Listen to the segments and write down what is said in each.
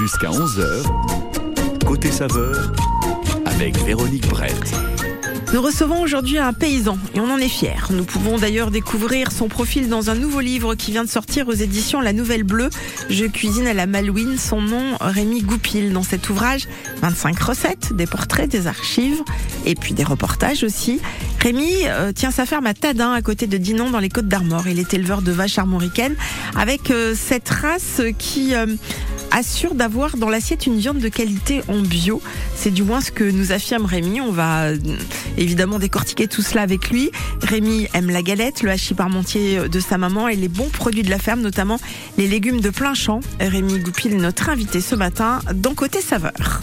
Jusqu'à 11h, côté saveur, avec Véronique Brett. Nous recevons aujourd'hui un paysan et on en est fiers. Nous pouvons d'ailleurs découvrir son profil dans un nouveau livre qui vient de sortir aux éditions La Nouvelle Bleue. Je cuisine à la Malouine. Son nom, Rémi Goupil. Dans cet ouvrage, 25 recettes, des portraits, des archives et puis des reportages aussi. Rémi euh, tient sa ferme à Tadin, à côté de Dinan, dans les Côtes d'Armor. Il est éleveur de vaches armoricaines avec euh, cette race qui euh, assure d'avoir dans l'assiette une viande de qualité en bio. C'est du moins ce que nous affirme Rémi. On va euh, évidemment décortiquer tout cela avec lui. Rémi aime la galette, le hachis parmentier de sa maman et les bons produits de la ferme, notamment les légumes de plein champ. Rémi Goupil notre invité ce matin dans Côté Saveur.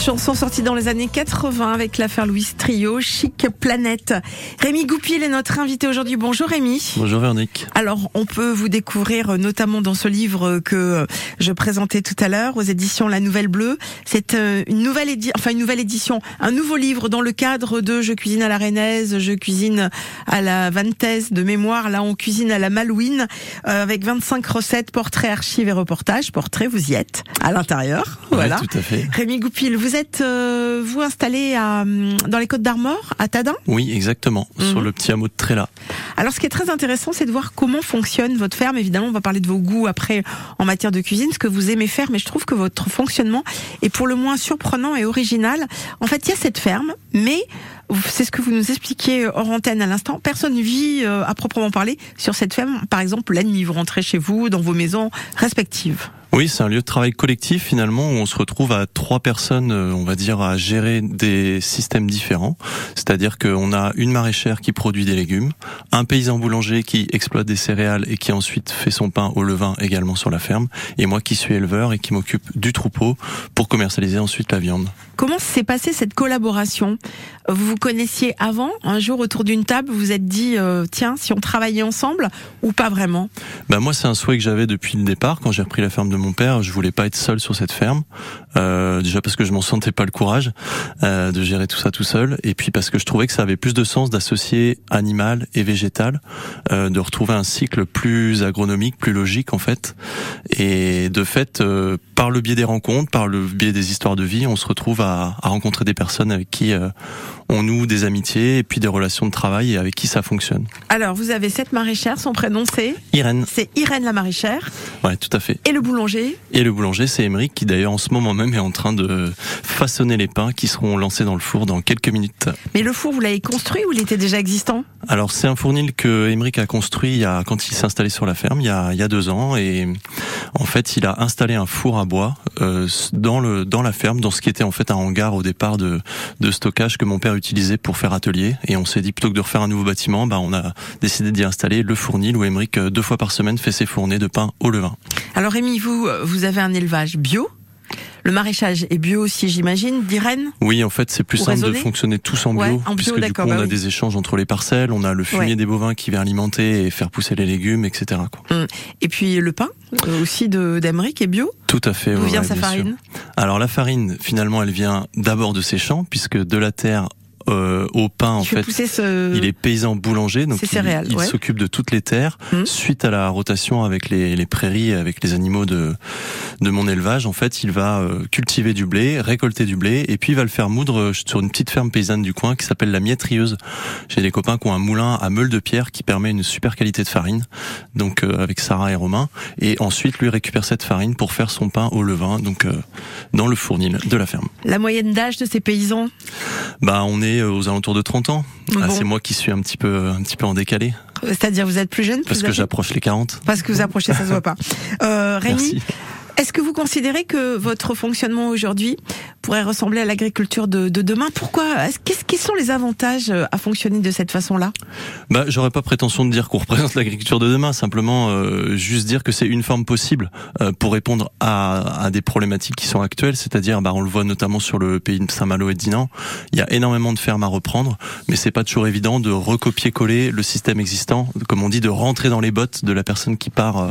Une chanson sortie dans les années 80 avec l'affaire Louise Trio, Chic Planète. Rémi Goupil est notre invité aujourd'hui. Bonjour Rémi. Bonjour Véronique. Alors, on peut vous découvrir euh, notamment dans ce livre que euh, je présentais tout à l'heure aux éditions La Nouvelle Bleue. C'est euh, une nouvelle édition, enfin une nouvelle édition, un nouveau livre dans le cadre de Je cuisine à la Rennaise, je cuisine à la Vantaise de mémoire. Là, on cuisine à la Malouine euh, avec 25 recettes, portraits, archives et reportages. Portraits, vous y êtes à l'intérieur. Ouais, Voilà. tout à fait. Rémi Goupil, vous êtes euh, vous installé à, hum, dans les Côtes d'Armor, à Tadin? Oui, exactement, Mhm. sur le petit hameau de Tréla. Alors, ce qui est très intéressant, c'est de voir comment fonctionne votre ferme. Évidemment, on va parler de vos goûts après en matière de cuisine, ce que vous aimez faire, mais je trouve que votre fonctionnement est pour le moins surprenant et original. En fait, il y a cette ferme, mais c'est ce que vous nous expliquiez hors antenne à l'instant. Personne vit euh, à proprement parler sur cette ferme. Par exemple, la nuit, vous rentrez chez vous, dans vos maisons respectives. Oui, c'est un lieu de travail collectif finalement où on se retrouve à trois personnes, euh, on va dire, à gérer des systèmes différents. C'est-à-dire qu'on a une maraîchère qui produit des légumes, un paysan boulanger qui exploite des céréales et qui ensuite fait son pain au levain également sur la ferme, et moi qui suis éleveur et qui m'occupe du troupeau pour commercialiser ensuite la viande. Comment s'est passée cette collaboration? Vous vous connaissiez avant Un jour autour d'une table, vous vous êtes dit euh, tiens, si on travaillait ensemble ou pas vraiment? Bah moi, c'est un souhait que j'avais depuis le départ quand j'ai repris la ferme de mon père. Je voulais pas être seul sur cette ferme. Euh, déjà parce que je m'en sentais pas le courage euh, de gérer tout ça tout seul, et puis parce que je trouvais que ça avait plus de sens d'associer animal et végétal, euh, de retrouver un cycle plus agronomique, plus logique en fait. Et de fait, par le biais des rencontres, par le biais des histoires de vie, on se retrouve à, à rencontrer des personnes avec qui on noue des amitiés et puis des relations de travail et avec qui ça fonctionne. Alors, vous avez cette maraîchère, son prénom c'est Irène, C'est Irène la maraîchère. ouais, tout à fait. Et le boulanger Et le boulanger, c'est Émeric qui d'ailleurs en ce moment même est en train de façonner les pains qui seront lancés dans le four dans quelques minutes. Mais le four, vous l'avez construit ou il était déjà existant? Alors c'est un fournil que Émeric a construit il y a, quand il s'est installé sur la ferme il y, a, il y a deux ans et en fait il a installé un four à bois euh, dans le dans la ferme dans ce qui était en fait un hangar au départ de, de stockage que mon père utilisait pour faire atelier et on s'est dit plutôt que de refaire un nouveau bâtiment bah on a décidé d'y installer le fournil où Émeric euh, deux fois par semaine fait ses fournées de pain au levain. Alors Rémi, vous, euh, vous avez un élevage bio. Le maraîchage est bio aussi, j'imagine, d'Irène Oui, en fait, c'est plus Ou simple de fonctionner tous en bio, Ouais, en bio, puisque du coup, on bah a oui. des échanges entre les parcelles, on a le fumier Ouais. des bovins qui vient alimenter et faire pousser les légumes, etc. Quoi. Et puis le pain euh, aussi d'Amérique est bio. Tout à fait. D'où ouais, vient sa sûr. farine? Alors la farine, finalement, elle vient d'abord de ses champs, puisque de la terre euh, au pain, en fait ce. il est paysan boulanger, donc il, ouais. s'occupe de toutes les terres. Mhm. Suite à la rotation avec les, les prairies, avec les animaux de, de mon élevage, en fait, il va euh, cultiver du blé, récolter du blé, et puis il va le faire moudre euh, sur une petite ferme paysanne du coin qui s'appelle la Miettrieuse. J'ai des copains qui ont un moulin à meule de pierre qui permet une super qualité de farine, donc euh, avec Sarah et Romain. Et ensuite, lui récupère cette farine pour faire son pain au levain, donc euh, dans le fournil de la ferme. La moyenne d'âge de ces paysans? Bah, on est euh, aux alentours de 30 ans. Ah, c'est moi qui suis un petit peu, un petit peu en décalé Euh, C'est-à-dire vous êtes plus jeune, parce que j'approche les 40. Parce que vous approchez, ça se voit pas. Euh, Rémi, Merci. Est-ce que vous considérez que votre fonctionnement aujourd'hui pourrait ressembler à l'agriculture de, de demain? Pourquoi est-ce- qu'est-ce- sont les avantages à fonctionner de cette façon-là? Bah, j'aurais pas prétention de dire qu'on représente l'agriculture de demain, simplement euh, juste dire que c'est une forme possible euh, pour répondre à, à des problématiques qui sont actuelles, c'est-à-dire, bah, on le voit notamment sur le pays de Saint-Malo et de Dinan, il y a énormément de fermes à reprendre, mais c'est pas toujours évident de recopier-coller le système existant, comme on dit, de rentrer dans les bottes de la personne qui part, euh,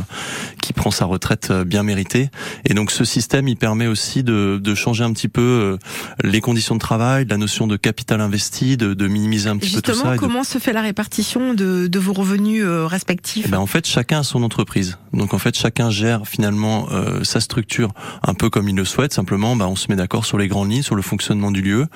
qui prend sa retraite euh, bien méritée. Et donc ce système, il permet aussi de, de changer un petit peu euh, les conditions de travail, la notion de capital investi, de, de minimiser un petit peu tout Justement, ça. de comment se fait la répartition de, de vos revenus euh, respectifs Eh ben, en fait, chacun a son entreprise. Donc en fait, chacun gère finalement euh, sa structure un peu comme il le souhaite. Simplement, bah, on se met d'accord sur les grandes lignes, sur le fonctionnement du lieu,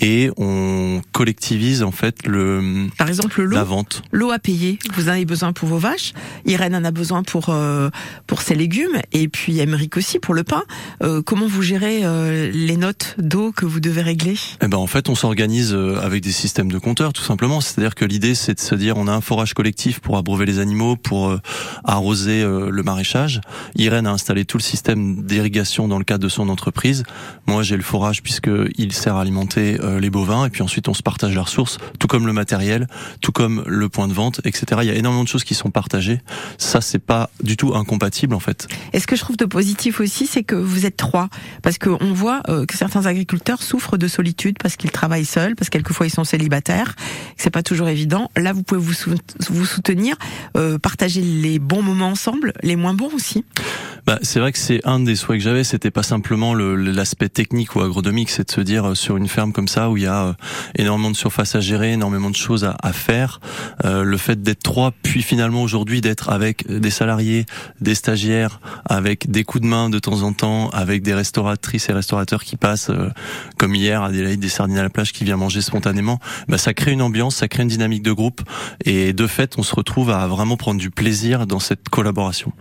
et on collectivise en fait le Par exemple, l'eau. la vente. L'eau à payer, vous en avez besoin pour vos vaches. Irène en a besoin pour euh, pour ses légumes et puis Aussi pour le pain. Euh, comment vous gérez euh, les notes d'eau que vous devez régler? Eh ben en fait, on s'organise euh, avec des systèmes de compteurs, tout simplement. C'est-à-dire que l'idée, c'est de se dire, on a un forage collectif pour abreuver les animaux, pour arroser le maraîchage. Irène a installé tout le système d'irrigation dans le cadre de son entreprise. Moi, j'ai le forage puisque il sert à alimenter les bovins. Et puis ensuite, on se partage la ressource, tout comme le matériel, tout comme le point de vente, etc. Il y a énormément de choses qui sont partagées. Ça, c'est pas du tout incompatible en fait. Et ce que je trouve de positif aussi, c'est que vous êtes trois, parce qu'on voit euh, que certains agriculteurs souffrent de solitude parce qu'ils travaillent seuls, parce que quelquefois ils sont célibataires, c'est pas toujours évident. Là, vous pouvez vous, sou- vous soutenir, euh, partager les bons moments ensemble, les moins bons aussi. Bah, c'est vrai que c'est un des souhaits que j'avais. C'était pas simplement le- l'aspect technique ou agronomique, c'est de se dire euh, sur une ferme comme ça où il y a euh, énormément de surface à gérer, énormément de choses à, à faire. euh, le fait d'être trois, puis finalement aujourd'hui d'être avec des salariés, des stagiaires, avec des de temps en temps, avec des restauratrices et restaurateurs qui passent, euh, comme hier, Adélaïde des sardines à la plage qui vient manger spontanément. Bah, ça crée une ambiance, ça crée une dynamique de groupe, et de fait, on se retrouve à vraiment prendre du plaisir dans cette collaboration.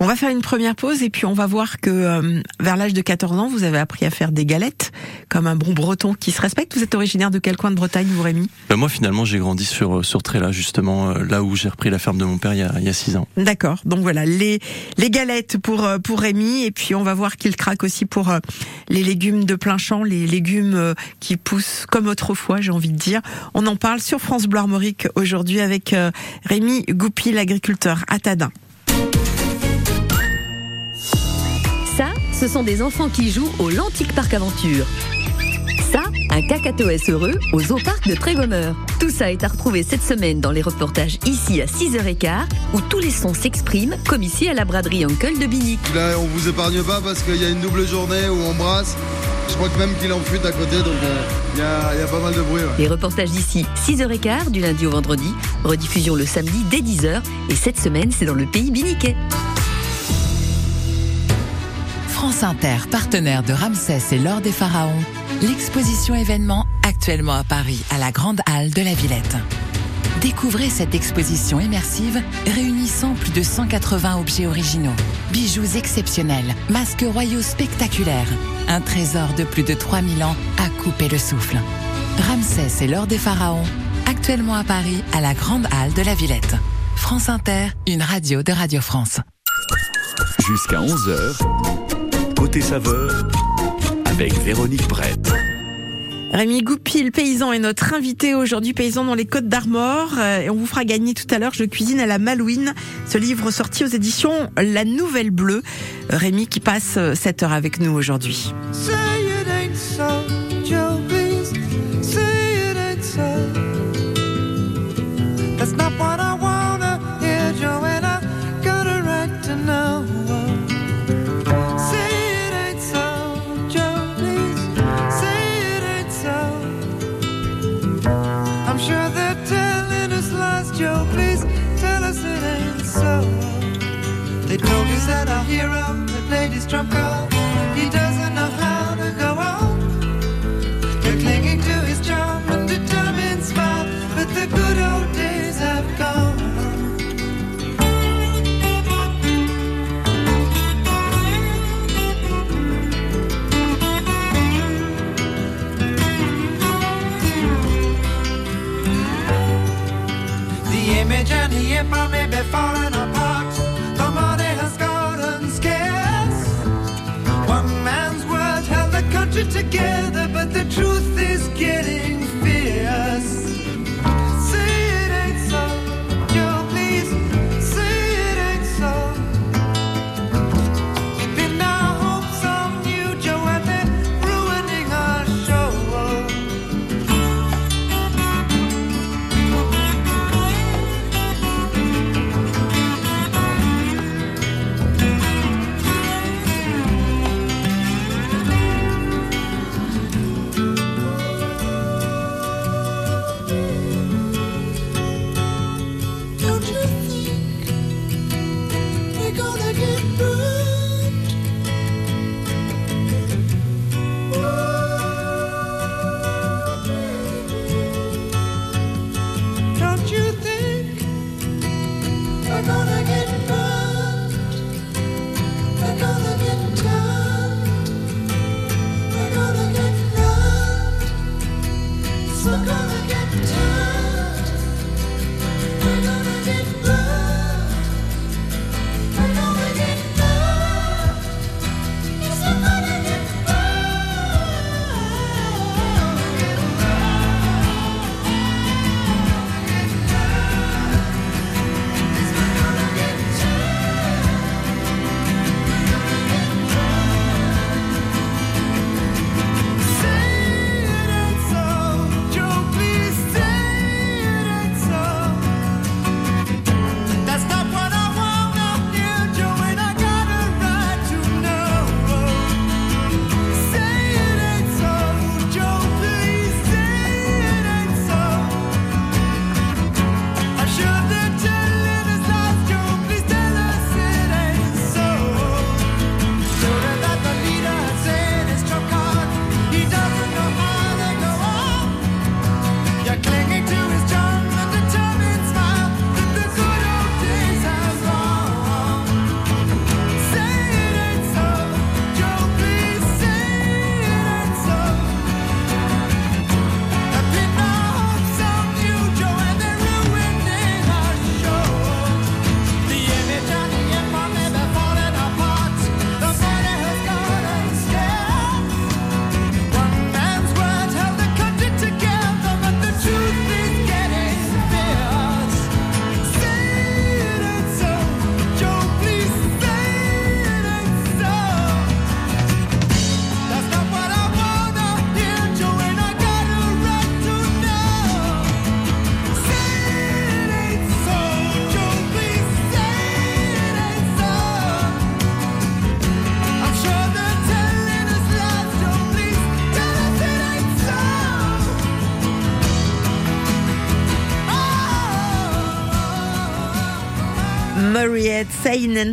On va faire une première pause et puis on va voir que euh, vers l'âge de 14 ans, vous avez appris à faire des galettes comme un bon breton qui se respecte. Vous êtes originaire de quel coin de Bretagne, vous Rémi? Ben, moi, finalement, j'ai grandi sur sur Tréla, justement, euh, là où j'ai repris la ferme de mon père il y a, il y a six ans. D'accord. Donc voilà, les les galettes pour euh, pour Rémi et puis on va voir qu'il craque aussi pour euh, les légumes de plein champ, les légumes euh, qui poussent comme autrefois, j'ai envie de dire. On en parle sur France Bleu Armorique aujourd'hui avec euh, Rémi Goupil, l'agriculteur à Tadin. Ce sont des enfants qui jouent au Lantique Parc Aventure. Ça, un cacatoès heureux au zooparc de Trégomeur. Tout ça est à retrouver cette semaine dans les reportages ici à 6h15 où tous les sons s'expriment comme ici à la braderie Uncle de Binic. Là, on vous épargne pas parce qu'il y a une double journée où on brasse. Je crois que même qu'il en fut à côté, donc euh, il y, a, il y a pas mal de bruit. ouais. Les reportages d'ici 6h15 du lundi au vendredi, rediffusion le samedi dès 10h et cette semaine c'est dans le pays biniquais. France Inter, partenaire de Ramsès et l'Or des Pharaons, l'exposition événement actuellement à Paris, à la Grande Halle de la Villette. Découvrez cette exposition immersive réunissant plus de 180 objets originaux, bijoux exceptionnels, masques royaux spectaculaires, un trésor de plus de 3000 ans à couper le souffle. Ramsès et l'Or des Pharaons, actuellement à Paris, à la Grande Halle de la Villette. France Inter, une radio de Radio France. Jusqu'à 11h, côté saveur, avec Véronique Brett. Rémi Goupil, paysan, est notre invité aujourd'hui, paysan dans les Côtes d'Armor. Euh, Et on vous fera gagner tout à l'heure Je cuisine à la Malouine, ce livre sorti aux éditions La Nouvelle Bleue. Euh, Rémi qui passe euh, cette heure avec nous aujourd'hui. Hero, that lady's trump card, he doesn't know how to go on. They're clinging to his charm and determined smile, but the good old days have gone. The image and the empire may be falling together, but the truth is getting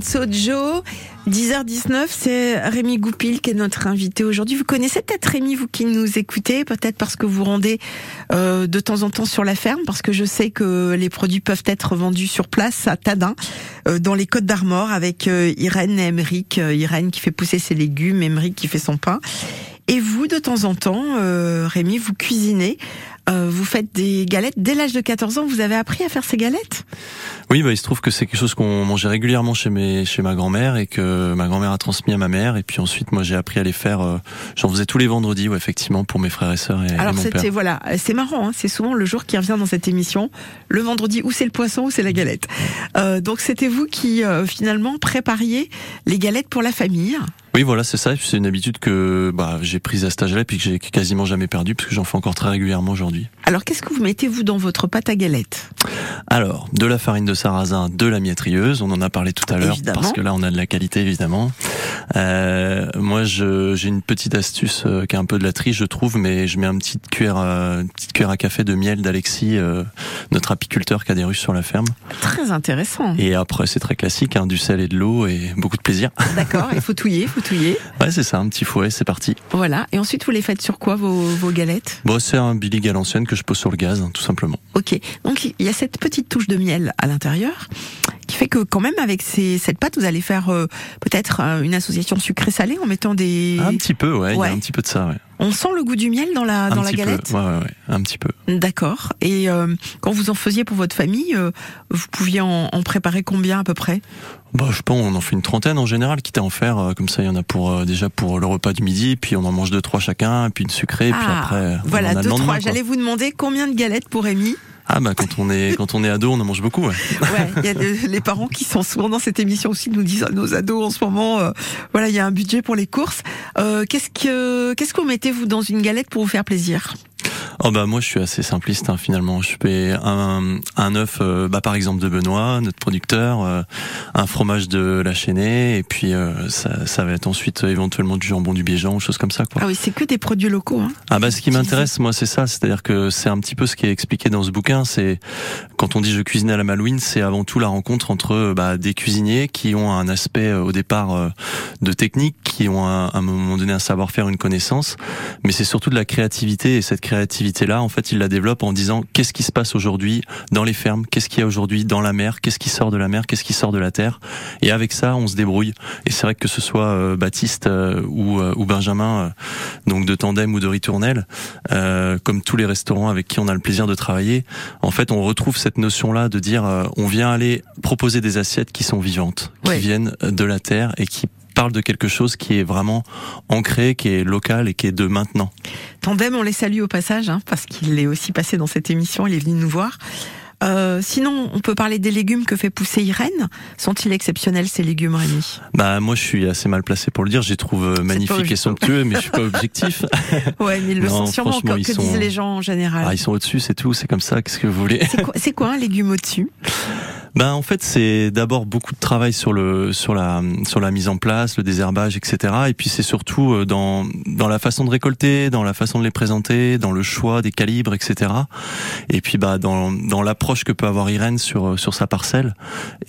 Sojo. 10h19, c'est Rémi Goupil qui est notre invité aujourd'hui. Vous connaissez peut-être Rémi, vous qui nous écoutez, peut-être parce que vous rendez euh, de temps en temps sur la ferme, parce que je sais que les produits peuvent être vendus sur place à Tadin, euh, dans les Côtes d'Armor, avec euh, Irène et Émeric. Euh, Irène qui fait pousser ses légumes, Émeric qui fait son pain. Et vous, de temps en temps, Rémi, vous cuisinez, euh, vous faites des galettes. Dès l'âge de 14 ans, vous avez appris à faire ces galettes? Oui, bah, il se trouve que c'est quelque chose qu'on mangeait régulièrement chez mes, chez ma grand-mère et que ma grand-mère a transmis à ma mère. Et puis ensuite, moi, j'ai appris à les faire. euh, J'en faisais tous les vendredis, ouais, effectivement, pour mes frères et sœurs et, et Alors mon père. c'était voilà, c'est marrant, hein, c'est souvent le jour qui revient dans cette émission, le vendredi où c'est le poisson ou c'est la galette. Euh, donc c'était vous qui euh, finalement prépariez les galettes pour la famille. Oui, voilà, c'est ça. C'est une habitude que bah, j'ai prise à cet âge-là, puis que j'ai quasiment jamais perdu, parce que j'en fais encore très régulièrement aujourd'hui. Alors qu'est-ce que vous mettez vous dans votre pâte à galette Alors, de la farine de sarrasin, de la miètrilleuse, on en a parlé tout à l'heure, parce que là, on a de la qualité, évidemment. Euh, moi, j'ai une petite astuce euh, qui est un peu de la triche, je trouve, mais je mets un petit cuillère, euh, une petite cuillère à café de miel d'Alexis, euh, notre apiculteur qui a des ruches sur la ferme. Très intéressant. Et après, c'est très classique, hein, du sel et de l'eau et beaucoup de plaisir. D'accord, il faut touiller, il faut touiller. Ouais, c'est ça, un petit fouet, c'est parti. Voilà. Et ensuite vous les faites sur quoi vos, vos galettes? Bon, c'est un billy à l'ancienne que je pose sur le gaz, hein, tout simplement. Ok. Donc il y a cette petite touche de miel à l'intérieur qui fait que quand même avec ces, cette pâte vous allez faire euh, peut-être euh, une association sucré-salé en mettant des. Un petit peu, ouais, il Ouais. y a un petit peu de ça, ouais. On sent le goût du miel dans la un dans la galette. peu, ouais, ouais, ouais, un petit peu. D'accord. Et euh, quand vous en faisiez pour votre famille, euh, vous pouviez en, en préparer combien à peu près? Bah, je pense on en fait une trentaine en général, quitte à en faire euh, comme ça. Il y en a pour euh, déjà pour le repas du midi, puis on en mange deux trois chacun, puis une sucrée, puis après on Ah, voilà, en a le deux, trois. J'allais vous demander combien de galettes pour Rémi. Ah bah quand on est quand on est ado, on en mange beaucoup. Ouais. Ouais, il y a les parents qui sont souvent dans cette émission aussi nous disent ah, nos ados en ce moment, euh, voilà, il y a un budget pour les courses. Euh, qu'est-ce que qu'est-ce que vous mettez vous dans une galette pour vous faire plaisir? Oh bah moi je suis assez simpliste hein, finalement. Je fais un un œuf, euh, bah par exemple de Benoît, notre producteur, euh, un fromage de la Chênaie, et puis euh, ça ça va être ensuite euh, éventuellement du jambon du Biégean ou choses comme ça quoi. Ah oui, c'est que des produits locaux. Hein. Ah bah ce qui m'intéresse moi c'est ça, c'est-à-dire que c'est un petit peu ce qui est expliqué dans ce bouquin, c'est quand on dit je cuisine à la Malouine, c'est avant tout la rencontre entre euh, bah, des cuisiniers qui ont un aspect euh, au départ euh, de technique, qui ont à un moment donné un savoir-faire, une connaissance, mais c'est surtout de la créativité et cette créativité là en fait ils la développent en disant qu'est-ce qui se passe aujourd'hui dans les fermes, qu'est-ce qu'il y a aujourd'hui dans la mer, qu'est-ce qui sort de la mer, qu'est-ce qui sort de la terre. Et avec ça on se débrouille. Et c'est vrai que ce soit euh, Baptiste euh, ou, euh, ou Benjamin donc de Tandem ou de Ritournelle comme tous les restaurants avec qui on a le plaisir de travailler, en fait, on retrouve cette notion-là de dire, euh, on vient aller proposer des assiettes qui sont vivantes, qui viennent de la terre et qui parlent de quelque chose qui est vraiment ancré, qui est local et qui est de maintenant. Tandem, on les salue au passage, hein, parce qu'il est aussi passé dans cette émission, il est venu nous voir. Euh, sinon, on peut parler des légumes que fait pousser Irène. Sont-ils exceptionnels ces légumes, Rémi? Bah moi, je suis assez mal placé pour le dire. Je les trouve euh, magnifiques et somptueux, mais je suis pas objectif. Ouais, mais ils le Non, sont sûrement. Que, que sont- disent les gens en général Ah, ils sont au-dessus, c'est tout. C'est comme ça. Qu'est-ce que vous voulez? C'est quoi, c'est quoi un légume au-dessus? Ben en fait c'est d'abord beaucoup de travail sur le sur la sur la mise en place, le désherbage, etc. Et puis c'est surtout euh, dans dans la façon de récolter, dans la façon de les présenter, dans le choix des calibres, etc. Et puis bah dans dans l'approche que peut avoir Irène sur euh, sur sa parcelle.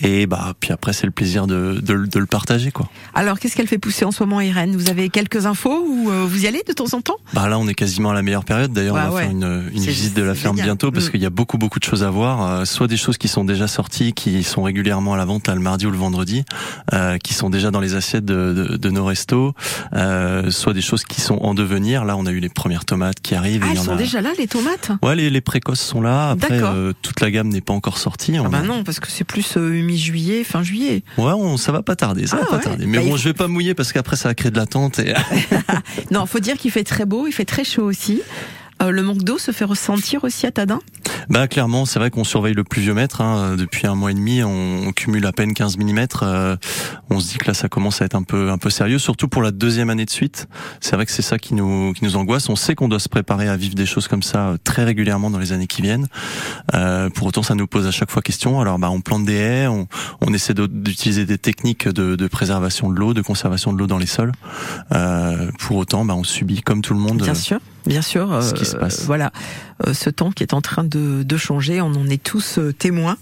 Et bah puis après c'est le plaisir de, de le- de le partager quoi. Alors, qu'est-ce qu'elle fait pousser en ce moment, Irène? Vous avez quelques infos ou euh, vous y allez de temps en temps? Bah là on est quasiment à la meilleure période. D'ailleurs Bah on va ouais. faire une une visite de la ferme génial. bientôt parce Mm. qu'il y a beaucoup beaucoup de choses à voir. Soit des choses qui sont déjà sorties, qui sont régulièrement à la vente là, le mardi ou le vendredi, euh, qui sont déjà dans les assiettes de, de, de nos restos. Euh, soit des choses qui sont en devenir. Là on a eu les premières tomates qui arrivent. et Ah, y elles en sont a- déjà là, les tomates Ouais, les, les précoces sont là. Après, euh, toute la gamme n'est pas encore sortie. Ah On bah a- non, parce que c'est plus euh, mi-juillet, fin juillet. Ouais, on, ça va pas tarder, ça Ah va pas ouais. tarder. Mais Bah, il bon, je vais pas mouiller parce qu'après ça va créer de l'attente. Et... Non, faut dire qu'il fait très beau, il fait très chaud aussi. Euh, le manque d'eau se fait ressentir aussi à Tadin? Bah clairement, c'est vrai qu'on surveille le pluviomètre. Hein. Depuis un mois et demi, on, on cumule à peine 15 mm. on se dit que là, ça commence à être un peu un peu sérieux, surtout pour la deuxième année de suite. C'est vrai que c'est ça qui nous qui nous angoisse. On sait qu'on doit se préparer à vivre des choses comme ça euh, très régulièrement dans les années qui viennent. Euh, pour autant, ça nous pose à chaque fois question. Alors, bah, on plante des haies, on, on essaie d'utiliser des techniques de, de préservation de l'eau, de conservation de l'eau dans les sols. Euh, pour autant, bah, on subit comme tout le monde. Bien euh, sûr, bien sûr. euh, ce qui se passe. Voilà, Euh, ce temps qui est en train de, de changer, on en est tous euh, témoins.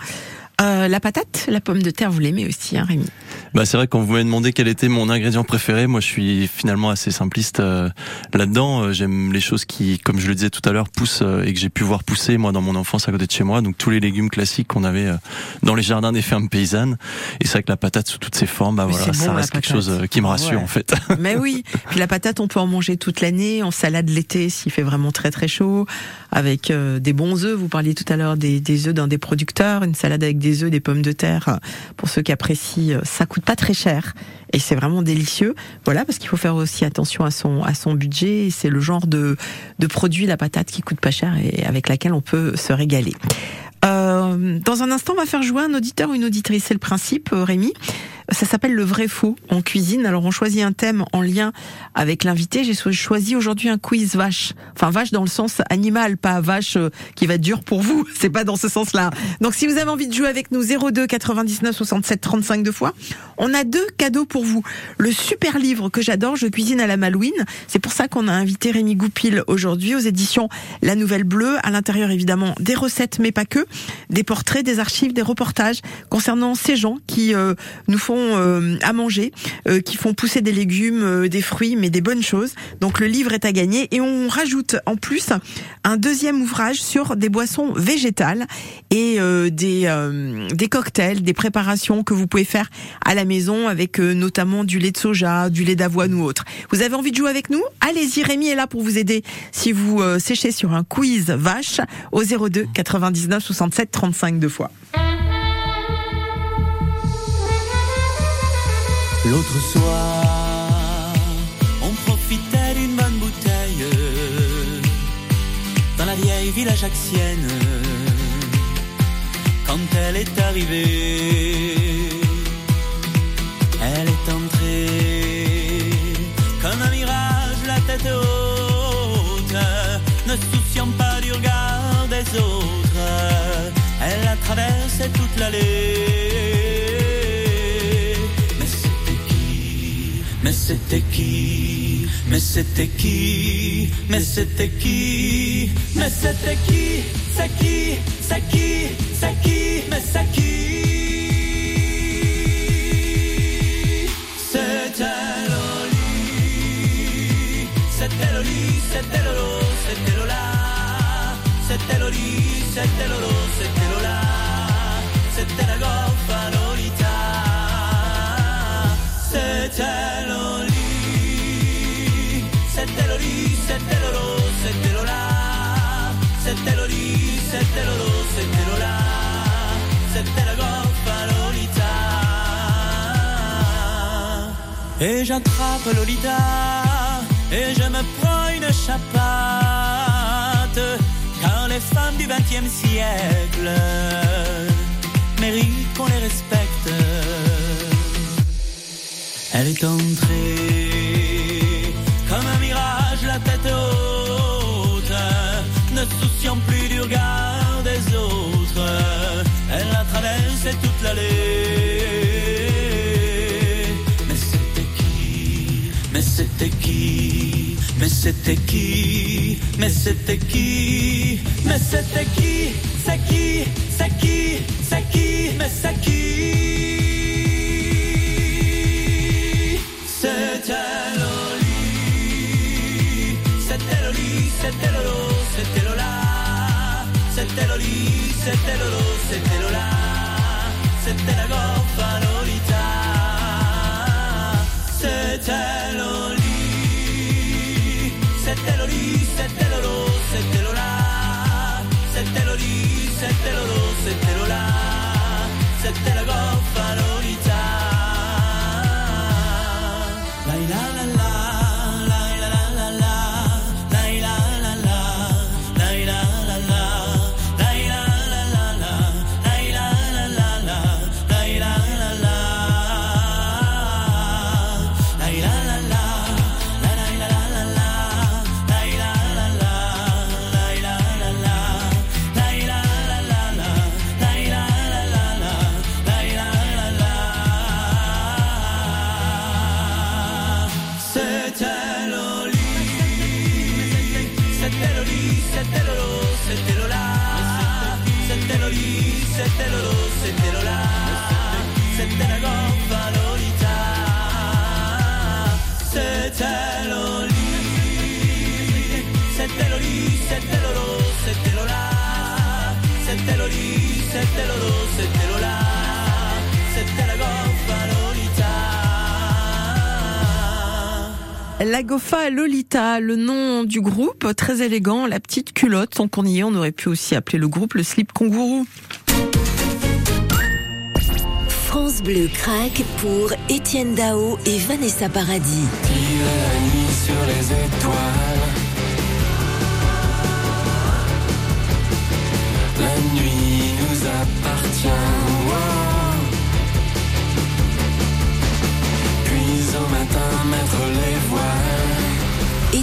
Euh, la patate, la pomme de terre, vous l'aimez aussi, hein, Rémi? Bah c'est vrai quand vous m'avez demandé quel était mon ingrédient préféré, moi je suis finalement assez simpliste euh, là-dedans. Euh, J'aime les choses qui, comme je le disais tout à l'heure, poussent et que j'ai pu voir pousser moi dans mon enfance à côté de chez moi. Donc tous les légumes classiques qu'on avait dans les jardins des fermes paysannes. Et c'est vrai que la patate sous toutes ses formes, bah Mais voilà, bon, ça reste quelque chose qui me rassure Ouais. en fait. Mais oui, puis la patate, on peut en manger toute l'année, en salade l'été s'il fait vraiment très très chaud, avec des bons œufs. Vous parliez tout à l'heure des, des œufs d'un des producteurs, une salade avec des œufs, des pommes de terre. euh, Pour ceux qui apprécient, euh, ça coûte pas très cher et c'est vraiment délicieux. Voilà, parce qu'il faut faire aussi attention à son à son budget. Et C'est le genre de de produit la patate qui coûte pas cher et avec laquelle on peut se régaler. Euh, dans un instant, on va faire jouer un auditeur ou une auditrice. C'est le principe, euh, Rémi. Ça s'appelle le vrai faux en cuisine. Alors on choisit un thème en lien avec l'invité. J'ai cho- choisi aujourd'hui un quiz vache. Enfin vache dans le sens animal, pas vache euh, qui va dur pour vous. C'est pas dans ce sens-là. Donc si vous avez envie de jouer avec nous 02 99 67 35 deux fois, on a deux cadeaux pour vous. Le super livre que j'adore, je cuisine à la Malouine. C'est pour ça qu'on a invité Rémi Goupil aujourd'hui aux éditions La Nouvelle Bleue. À l'intérieur évidemment des recettes, mais pas que, des portraits, des archives, des reportages concernant ces gens qui euh, nous font euh, à manger, euh, qui font pousser des légumes, euh, des fruits, mais des bonnes choses. Donc le livre est à gagner et on rajoute en plus un deuxième ouvrage sur des boissons végétales et euh, des euh, des cocktails, des préparations que vous pouvez faire à la maison avec notamment du lait de soja, du lait d'avoine ou autre. Vous avez envie de jouer avec nous? Allez-y, Rémi est là pour vous aider si vous séchez sur un quiz vache au 02 99 67 35 deux fois. L'autre soir, on profitait d'une bonne bouteille dans la vieille ville ajaxienne. Quand elle est arrivée, toute l'allée. Mais c'était qui? Mais c'était qui? Mais c'était qui? Mais c'était qui? Mais c'était qui? C'est qui? C'est qui? C'est qui? Mais c'est qui? C'était Loli. C'était Loli C'était Lolo C'était Lola. C'était Loli C'était Lolo C'était Loli C'était Loli C'était Lolo C'était Lola C'était Loli C'était Lolo C'était Lola C'était la goffa Lolita Et j'attrape Lolita Et je me prends une chapate. Car les femmes du XXe siècle Méritent qu'on les respecte Elle est entrée Comme un mirage la tête haute. Ne souciant plus du regard des autres Elle a traversé toute l'allée. Mais c'était qui? Mais c'était qui? Mais c'était qui? Mais c'était qui? Mais c'était qui? C'est qui? C'est qui? C'est qui? Mais c'est Loli C'était Lagofa Lolita, le nom du groupe, très élégant, la petite culotte. Tant qu'on y est, on aurait pu aussi appeler le groupe le slip kangourou. France Bleu craque pour Étienne Dao et Vanessa Paradis. la nuit sur les étoiles. La nuit nous appartient.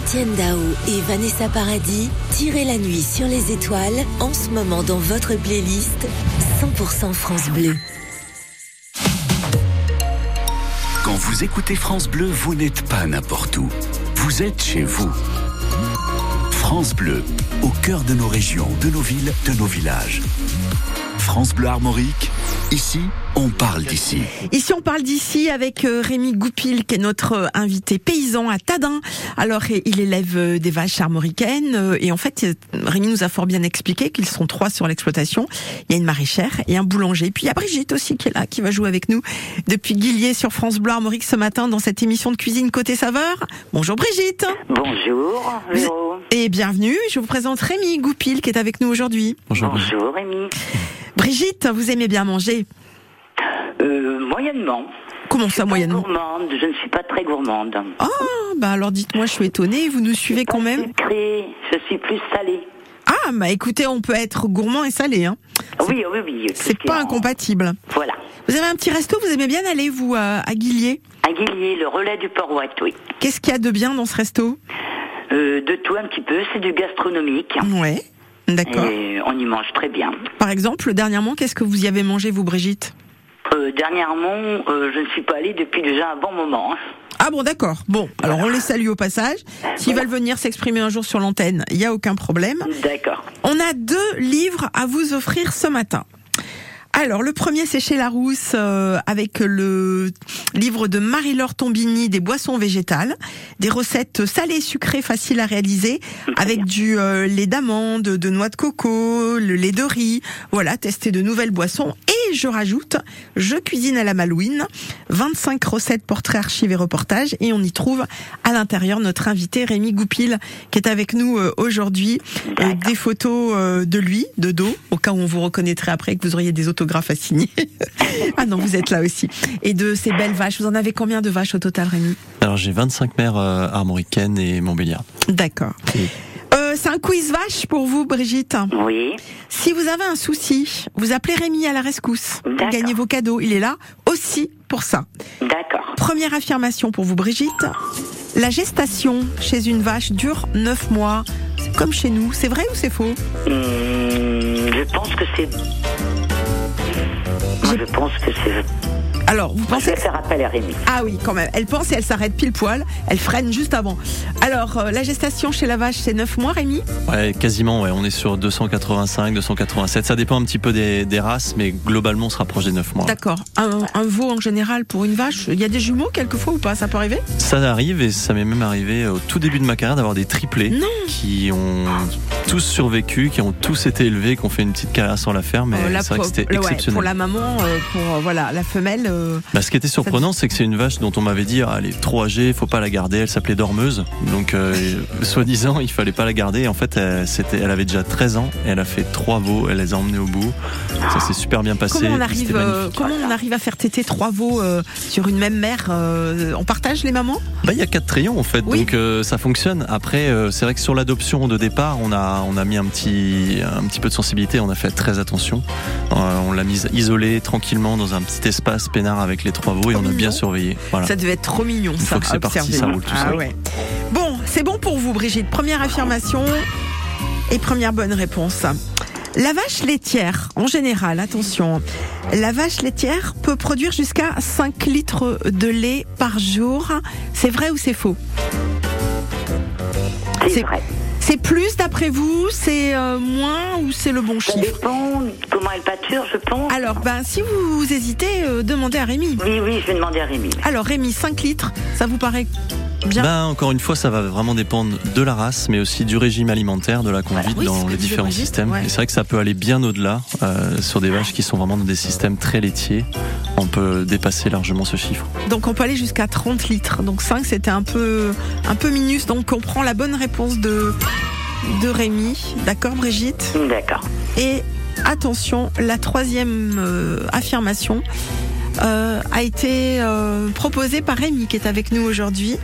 Étienne Dao et Vanessa Paradis, tirez la nuit sur les étoiles en ce moment dans votre playlist 100% France Bleu. Quand vous écoutez France Bleu, vous n'êtes pas n'importe où. Vous êtes chez vous. France Bleu, au cœur de nos régions, de nos villes, de nos villages. France Bleu Armorique, ici, on parle d'ici. Ici, on parle d'ici avec euh, Rémi Goupil, qui est notre euh, invité paysan à Tadin. Alors, il élève euh, des vaches armoricaines et en fait, Rémi nous a fort bien expliqué qu'ils sont trois sur l'exploitation. Il y a une maraîchère et un boulanger. Puis il y a Brigitte aussi qui est là, qui va jouer avec nous depuis Guillier sur France Bleu Armorique ce matin dans cette émission de cuisine côté saveur. Bonjour Brigitte Bonjour, Véro. et bienvenue. Je vous présente Rémi Goupil qui est avec nous aujourd'hui. Bonjour. Bonjour, Rémi. Brigitte, vous aimez bien manger Euh, moyennement. Comment ça moyennement Gourmande, je ne suis pas très gourmande. Ah, bah alors dites-moi, je suis étonnée, vous nous suivez quand même Sucrée, je suis plus salée. Ah, bah écoutez, on peut être gourmand et salé, hein. Oui, oui, oui. ce C'est pas en- incompatible. Voilà. Vous avez un petit resto, vous aimez bien aller, vous, à, à Guillier Un guillier, le relais du Port-Ouest, oui. Qu'est-ce qu'il y a de bien dans ce resto Euh, de tout un petit peu, c'est du gastronomique. Ouais, d'accord. Et on y mange très bien. Par exemple, dernièrement, qu'est-ce que vous y avez mangé, vous, Brigitte? Euh, dernièrement, euh, je ne suis pas allée depuis déjà un bon moment. hein. Ah bon, d'accord. Bon, alors on les salue au passage. S'ils veulent venir s'exprimer un jour sur l'antenne, il n'y a aucun problème. D'accord. On a deux livres à vous offrir ce matin. Alors, le premier, c'est chez Larousse, euh, avec le livre de Marie-Laure Tombini des boissons végétales, des recettes salées et sucrées faciles à réaliser, avec du euh, lait d'amande, de noix de coco, le lait de riz, voilà, tester de nouvelles boissons. Et je rajoute, je cuisine à la Malouine, 25 recettes, portraits, archives et reportages, et on y trouve à l'intérieur notre invité Rémi Goupil, qui est avec nous euh, aujourd'hui, Euh, des photos euh, de lui, de dos, au cas où on vous reconnaîtrait après que vous auriez des autographes à signer. ah non, vous êtes là aussi. Et de ces belles vaches. Vous en avez combien de vaches au total, Rémi? Alors j'ai 25 mères euh, armoricaines et Montbéliard. D'accord. Euh, c'est un quiz vache pour vous, Brigitte. Oui. Si vous avez un souci, vous appelez Rémi à la rescousse D'accord. gagner vos cadeaux. Il est là aussi pour ça. D'accord. Première affirmation pour vous, Brigitte. La gestation chez une vache dure 9 mois. C'est comme chez nous. C'est vrai ou c'est faux? Hum, je pense que c'est... Je pense que c'est... Alors, vous Je pensez vais que faire appel à Rémi. Ah oui, quand même. Elle pense et elle s'arrête pile poil. Elle freine juste avant. Alors, euh, la gestation chez la vache, c'est 9 mois, Rémi? Ouais, quasiment, ouais. On est sur 285, 287. Ça dépend un petit peu des, des races, mais globalement, on se rapproche des 9 mois. D'accord. Un, un veau en général pour une vache, il y a des jumeaux quelquefois ou pas? Ça peut arriver? Ça arrive et ça m'est même arrivé au tout début de ma carrière d'avoir des triplés Non. qui ont tous survécu, qui ont tous été élevés, qui ont fait une petite carrière sur la ferme. Et Euh, la c'est vrai que c'était ouais, exceptionnel. Pour la maman, euh, pour euh, voilà, la femelle. Euh, Bah, ce qui était surprenant, c'est que c'est une vache dont on m'avait dit ah, elle est trop âgée, faut pas la garder. Elle s'appelait Dormeuse, donc euh, soi-disant il fallait pas la garder. En fait, elle, c'était, elle avait déjà 13 ans et elle a fait trois veaux. Elle les a emmenés au bout. Ça s'est super bien passé. comment on arrive, euh, magnifique. comment on arrive à faire téter trois veaux sur une même mère On partage les mamans? Bah, il y a quatre trayons en fait, Oui. donc euh, ça fonctionne. Après, euh, c'est vrai que sur l'adoption de départ, on a on a mis un petit un petit peu de sensibilité. On a fait très attention. Euh, on l'a mise isolée tranquillement dans un petit espace avec les trois veaux et on a bien surveillé. Voilà. Ça devait être trop mignon, Une ça. fois que c'est parti, ça roule tout Ah seul. ouais. Bon, c'est bon pour vous, Brigitte. Première affirmation et première bonne réponse. La vache laitière, en général, attention, la vache laitière peut produire jusqu'à 5 litres de lait par jour. C'est vrai ou c'est faux? C'est- vrai. C'est plus d'après vous C'est euh, moins ou c'est le bon Ça chiffre? dépend comment elle pâture, je pense. Alors, ben, si vous hésitez, euh, demandez à Rémi. Oui, oui, je vais demander à Rémi. Alors Rémi, 5 litres, ça vous paraît Bien. Ben, encore une fois, ça va vraiment dépendre de la race, mais aussi du régime alimentaire, de la conduite Oui, dans les différents systèmes. ouais. Et c'est vrai que ça peut aller bien au-delà euh, sur des vaches qui sont vraiment dans des systèmes très laitiers. On peut dépasser largement ce chiffre. Donc on peut aller jusqu'à 30 litres. Donc 5 c'était un peu un peu minus. Donc on prend la bonne réponse de de Rémi. D'accord Brigitte? D'accord. Et attention, la troisième euh, affirmation euh, a été euh, proposée par Rémi qui est avec nous aujourd'hui.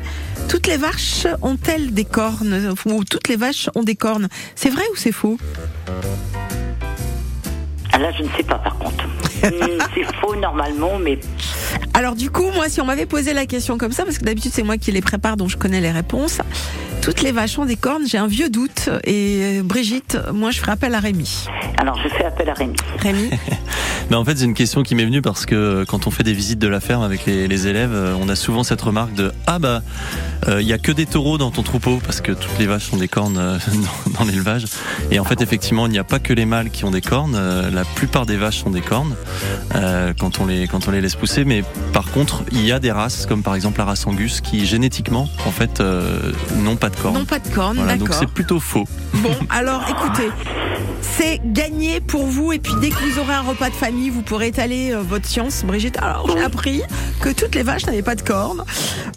Toutes les vaches ont-elles des cornes Ou toutes les vaches ont des cornes? C'est vrai ou c'est faux? Ah, là, je ne sais pas par contre. Hmm, c'est faux normalement, mais Alors du coup, moi, si on m'avait posé la question comme ça, parce que d'habitude c'est moi qui les prépare, donc je connais les réponses. Toutes les vaches ont des cornes, j'ai un vieux doute. Et euh, Brigitte, moi, je ferai appel à Rémi. alors je fais appel à Rémi. Rémi, Mais en fait, c'est une question qui m'est venue parce que quand on fait des visites de la ferme avec les, les élèves, euh, on a souvent cette remarque de ah bah euh, il y a que des taureaux dans ton troupeau parce que toutes les vaches ont des cornes euh, dans, dans l'élevage. Et en fait, effectivement, il n'y a pas que les mâles qui ont des cornes. euh, la plupart des vaches ont des cornes euh, quand on les quand on les laisse pousser. Mais par contre, il y a des races comme par exemple la race Angus qui génétiquement en fait euh, n'ont pas de cornes. non pas de cornes, Voilà, donc c'est plutôt faux. Bon, alors écoutez, c'est gagné pour vous. Et puis dès que vous aurez un repas de famille, vous pourrez étaler euh, votre science. Brigitte, alors j'ai appris que toutes les vaches n'avaient pas de cornes.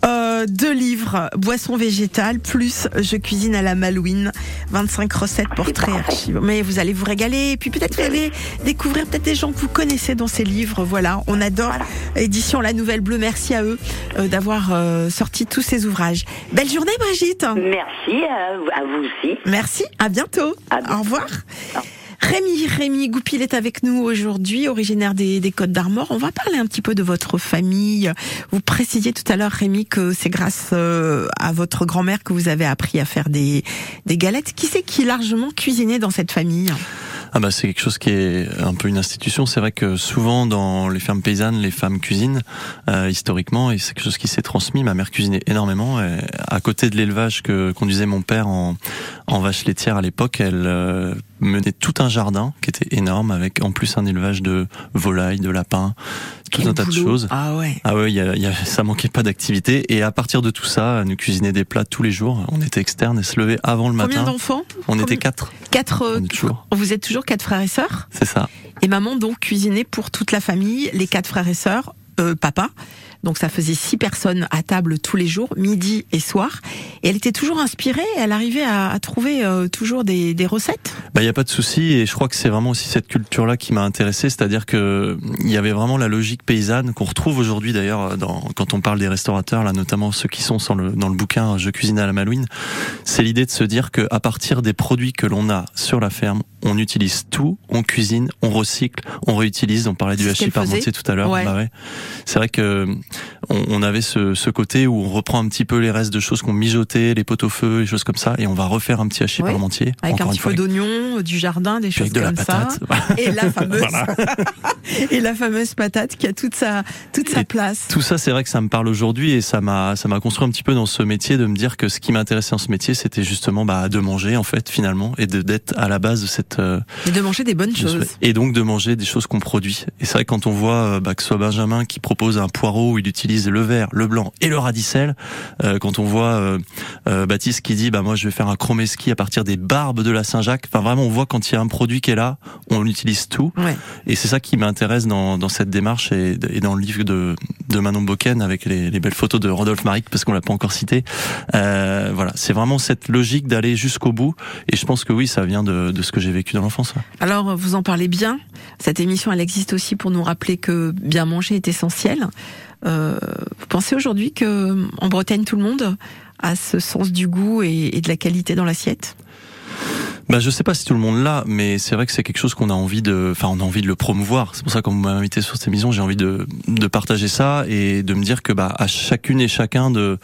Euh, deux livres, boissons végétales, plus je cuisine à la Malouine, 25 recettes, portraits, parfait. archives. Mais vous allez vous régaler. Et puis peut-être vous allez découvrir peut-être des gens que vous connaissez dans ces livres. Voilà, on adore. Édition La Nouvelle Bleue, merci à eux euh, d'avoir euh, sorti tous ces ouvrages. Belle journée Brigitte Merci à, à vous aussi. Merci, à bientôt. À bientôt. Au revoir. Rémi, Rémi Goupil est avec nous aujourd'hui, originaire des, Côtes d'Armor. On va parler un petit peu de votre famille. Vous précisiez tout à l'heure, Rémi, que c'est grâce euh, à votre grand-mère que vous avez appris à faire des, galettes. Qui c'est qui largement cuisinait dans cette famille? Ah bah c'est quelque chose qui est un peu une institution. C'est vrai que souvent dans les fermes paysannes, les femmes cuisinent euh, historiquement et c'est quelque chose qui s'est transmis. Ma mère cuisinait énormément. Et à côté de l'élevage que conduisait mon père en, en vache laitière à l'époque, elle euh, menait tout un jardin qui était énorme avec en plus un élevage de volailles, de lapins, tout Quel un tas de choses. Ah ouais. Ah ouais, il y a, il y a- ça manquait pas d'activité. Et à partir de tout ça, nous cuisinait des plats tous les jours. On était externes et se levait avant le Combien matin. d'enfants On Combien- était quatre. Quatre. euh, On. Vous êtes toujours quatre frères et sœurs C'est ça. Et maman donc cuisinait pour toute la famille, les quatre frères et sœurs, euh, papa. Donc ça faisait six personnes à table tous les jours, midi et soir. Et elle était toujours inspirée, elle arrivait à, à trouver euh, toujours des, des recettes. Bah, il y a pas de souci et je crois que c'est vraiment aussi cette culture-là qui m'a intéressé, c'est-à-dire que il y avait vraiment la logique paysanne qu'on retrouve aujourd'hui d'ailleurs dans quand on parle des restaurateurs là, notamment ceux qui sont le, dans le bouquin Je cuisine à la Malouine. C'est l'idée de se dire que à partir des produits que l'on a sur la ferme, on utilise tout, on cuisine, on recycle, on réutilise. On parlait du hachis parmentier tout à l'heure. Ouais. Bah ouais. C'est vrai que on, on avait ce, ce côté où on reprend un petit peu les restes de choses qu'on mijotait, les pot-au-feu, les choses comme ça, et on va refaire un petit hachis parmentier. Avec un petit peu d'oignon, du jardin, des choses de la comme ça. patate. Et la fameuse, Voilà. et la fameuse patate qui a toute sa, toute sa Et place. Tout ça, c'est vrai que ça me parle aujourd'hui et ça m'a, ça m'a construit un petit peu dans ce métier de me dire que ce qui m'intéressait dans ce métier, c'était justement bah, de manger en fait finalement et de d'être à la base de cette euh, Et de manger des bonnes de choses. et donc de manger des choses qu'on produit. Et c'est vrai que quand on voit euh, bah, que ce soit Benjamin qui propose un poireau où il utilise le vert, le blanc et le radicelle, euh, quand on voit euh, euh, Baptiste qui dit bah moi je vais faire un chromeski à partir des barbes de la Saint-Jacques. Enfin vraiment on voit quand il y a un produit qui est là, on utilise tout. Ouais. Et c'est ça qui m'intéresse dans, dans cette démarche et, et dans le livre de, de Manon Boken avec les, les belles photos de Rodolphe Maric parce qu'on l'a pas encore cité. Euh, voilà, c'est vraiment cette logique d'aller jusqu'au bout. Et je pense que oui, ça vient de, de ce que j'ai vécu dans l'enfance. ouais. Alors, vous en parlez bien. Cette émission, elle existe aussi pour nous rappeler que bien manger est essentiel. Euh, vous pensez aujourd'hui que en Bretagne, tout le monde a ce sens du goût et de la qualité dans l'assiette? Bah, je sais pas si tout le monde l'a, mais c'est vrai que c'est quelque chose qu'on a envie de, enfin, on a envie de le promouvoir. C'est pour ça qu'on m'a invité sur cette émission, j'ai envie de, de partager ça et de me dire que, bah, à chacune et chacun de,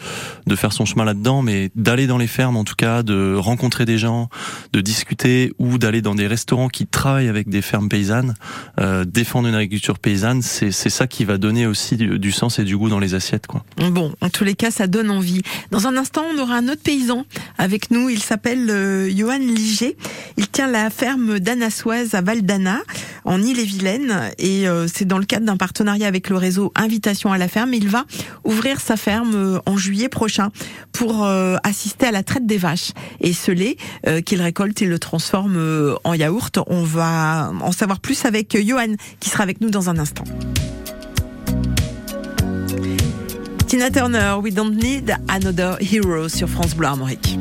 de faire son chemin là-dedans, mais d'aller dans les fermes, en tout cas, de rencontrer des gens, de discuter ou d'aller dans des restaurants qui travaillent avec des fermes paysannes, euh, défendre une agriculture paysanne, c'est, c'est ça qui va donner aussi du, sens et du goût dans les assiettes, quoi. Bon, en tous les cas, ça donne envie. Dans un instant, on aura un autre paysan avec nous. Il s'appelle euh, Johan Liger. Il tient la ferme d'Anassoise à Valdana, en Ille-et-Vilaine. Et euh, c'est dans le cadre d'un partenariat avec le réseau Invitation à la ferme. Il va ouvrir sa ferme euh, en juillet prochain pour euh, assister à la traite des vaches. Et ce lait qu'il récolte, il le transforme en yaourt. On va en savoir plus avec Johan, qui sera avec nous dans un instant. Tina Turner, We Don't Need Another Hero sur France Bleu Armorique.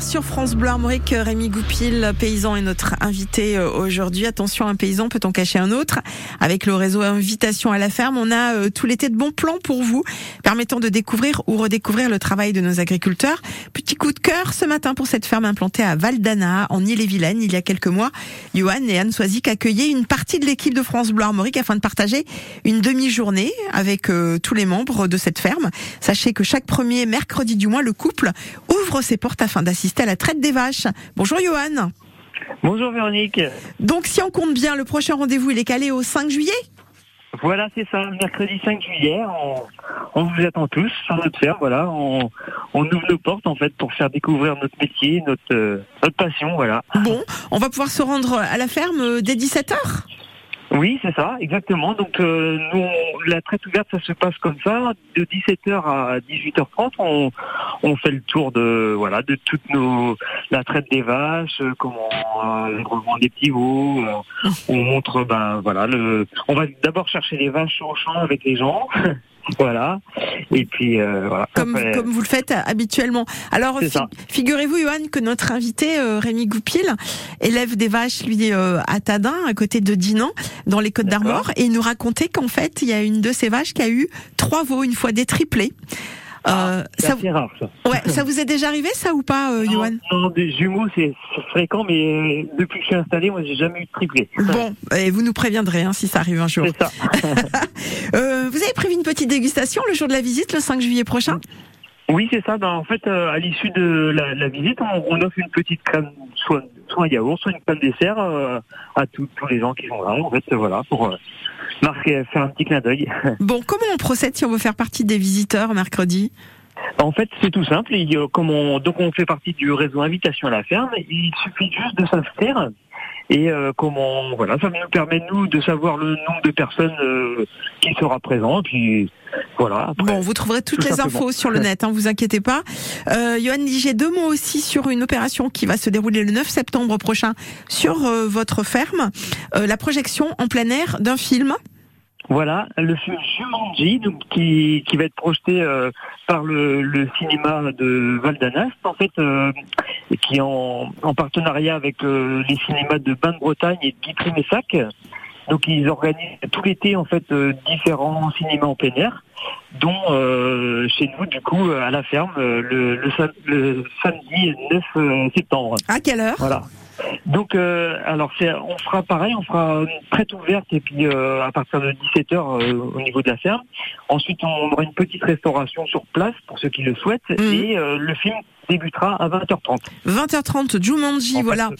sur France Bleu Armorique, Rémi Goupil, paysan est notre invité euh, aujourd'hui. Attention, un paysan peut-on cacher un autre Avec le réseau Invitation à la ferme, on a euh, tout l'été de bons plans pour vous, permettant de découvrir ou redécouvrir le travail de nos agriculteurs. Petit coup de cœur ce matin pour cette ferme implantée à Valdana, en Ille-et-Vilaine, il y a quelques mois. Johan et Anne Soisic accueillaient une partie de l'équipe de France Bleu Armorique afin de partager une demi-journée avec euh, tous les membres de cette ferme. Sachez que chaque premier mercredi du mois, le couple ouvre ses portes à afin d'assister à la traite des vaches. Bonjour Johan. Bonjour Véronique. Donc si on compte bien, le prochain rendez-vous, il est calé au 5 juillet Voilà, c'est ça. Mercredi 5 juillet, on, on vous attend tous sur notre ferme. Voilà, on, on ouvre nos portes en fait pour faire découvrir notre métier, notre, euh, notre passion. Voilà. Bon, on va pouvoir se rendre à la ferme euh, dès 17h Oui, c'est ça, exactement. Donc, euh, nous, la traite ouverte, ça se passe comme ça. De 17h à 18h30, on, on fait le tour de, voilà, de toutes nos, la traite des vaches, euh, comment euh, revend des petits veaux. euh, on montre, ben, voilà, le, on va d'abord chercher les vaches au champ avec les gens. Voilà. Et puis, euh, voilà. comme, Après- comme vous le faites habituellement. Alors, fi- figurez-vous, Johan, que notre invité, euh, Rémi Goupil, élève des vaches, lui, euh, à Tadin, à côté de Dinan, dans les Côtes d'Armor, et il nous racontait qu'en fait, il y a une de ces vaches qui a eu trois veaux, une fois des triplés. Euh, C'est ça, assez rare, ça. ouais, ça vous est déjà arrivé, ça, ou pas, euh, Johan Non, des jumeaux, c'est c'est fréquent, mais depuis que je suis installé, moi, j'ai jamais eu de triplé. Bon, et vous nous préviendrez hein, si ça arrive un jour. C'est ça. Euh, vous avez prévu une petite dégustation le jour de la visite, le 5 juillet prochain? Oui, c'est ça. Ben, en fait, euh, à l'issue de la, la visite, on, on offre une petite crème, soit, soit un yaourt, soit une crème dessert euh, à tous tous les gens qui sont là. En fait, voilà, pour euh, marquer, faire un petit clin d'œil. Bon, comment on procède si on veut faire partie des visiteurs mercredi? En fait, c'est tout simple. Comme on, donc, on fait partie du réseau Invitation à la ferme. Il suffit juste de s'inscrire. Et euh, comment, voilà, ça nous permet nous de savoir le nombre de personnes euh, qui sera présent. Et puis voilà. après, Bon, vous trouverez toutes tout les simplement. infos sur le net, hein, vous inquiétez pas. Euh, Johan j'ai deux mots aussi sur une opération qui va se dérouler le 9 septembre prochain sur euh, votre ferme. Euh, la projection en plein air d'un film. Voilà, le film Jumanji, donc, qui, qui va être projeté euh, par le, le cinéma de Val d'Anast, en fait, euh, qui est en, en partenariat avec euh, les cinémas de Bain-de-Bretagne et de Guitry-Messac. Donc ils organisent tout l'été en fait différents cinémas en plein air, dont chez nous du coup à la ferme le, le, le samedi 9 euh, septembre. À quelle heure? Voilà. Donc, euh, alors, on fera pareil, on fera une traite ouverte et puis euh, à partir de 17h au niveau de la ferme. Ensuite, on aura une petite restauration sur place pour ceux qui le souhaitent Mhm. et euh, le film débutera à 20h30. 20h30, Jumanji, En voilà.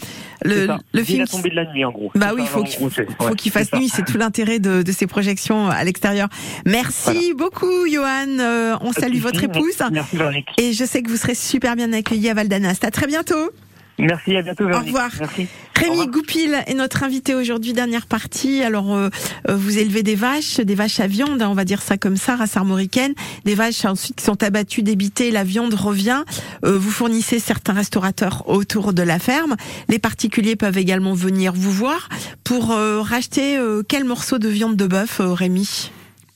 Le, ça. le film la tombée de la nuit, en gros. Bah oui, faut qu'il c'est- faut ouais, qu'il fasse nuit, c'est tout l'intérêt de, de ces projections à l'extérieur. Merci beaucoup, Johan. Euh, on salue votre épouse. Merci, Véronique. Et je sais que vous serez super bien accueillis à Val d'Anast. À très bientôt. Merci, à bientôt, Véronique. revoir. Merci. Rémi Goupil est notre invité aujourd'hui, dernière partie. Alors, euh, euh, vous élevez des vaches, des vaches à viande, hein, on va dire ça comme ça, race armoricaine. Des vaches ensuite qui sont abattues, débitées, la viande revient. Euh, vous fournissez certains restaurateurs autour de la ferme. Les particuliers peuvent également venir vous voir pour euh, racheter euh, quel morceau de viande de bœuf, euh, Rémi?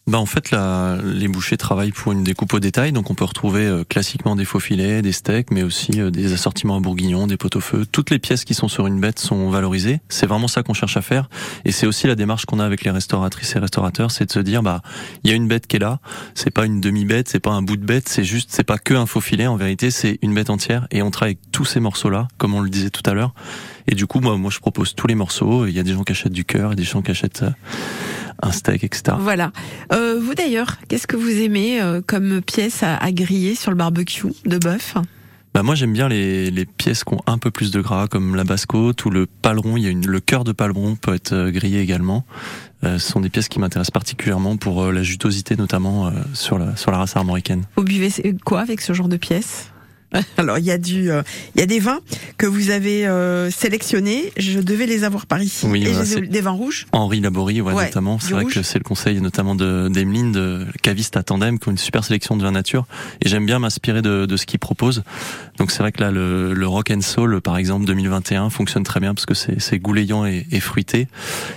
Bah en fait, les bouchers travaillent pour une découpe au détail, donc on peut retrouver euh, classiquement des faux filets, des steaks, mais aussi euh, des assortiments à bourguignon, des pot-au-feu. Toutes les pièces qui sont sur une bête sont valorisées. C'est vraiment ça qu'on cherche à faire, et c'est aussi la démarche qu'on a avec les restauratrices et restaurateurs, c'est de se dire bah il y a une bête qui est là, c'est pas une demi-bête, c'est pas un bout de bête, c'est juste c'est pas que un faux filet. En vérité, c'est une bête entière, et on travaille avec tous ces morceaux-là, comme on le disait tout à l'heure. Et du coup, moi, moi, je propose tous les morceaux. Il y a des gens qui achètent du cœur et des gens qui achètent euh, un steak, etc. Voilà. Euh, vous d'ailleurs, qu'est-ce que vous aimez euh, comme pièce à, à griller sur le barbecue de bœuf? Bah moi j'aime bien les, les pièces qui ont un peu plus de gras comme la basse côte ou le paleron. Il y a une, le cœur de paleron peut être euh, grillé également. Euh, ce sont des pièces qui m'intéressent particulièrement pour euh, la jutosité notamment euh, sur la sur la race armoricaine. Vous buvez quoi avec ce genre de pièces alors il y a du, euh, il y a des vins que vous avez euh, sélectionnés. Je devais les avoir par ici. Oui, Et ai- c'est- des vins rouges. Henri Laborie, ouais, Ouais, notamment. C'est vrai rouge. que c'est le conseil notamment de d'Emeline, de caviste à tandem, qui ont une super sélection de vins nature. Et j'aime bien m'inspirer de, de ce qu'ils proposent. Donc c'est vrai que là, le, le Rock and Soul, par exemple, 2021, fonctionne très bien parce que c'est c'est goulayant et, et fruité.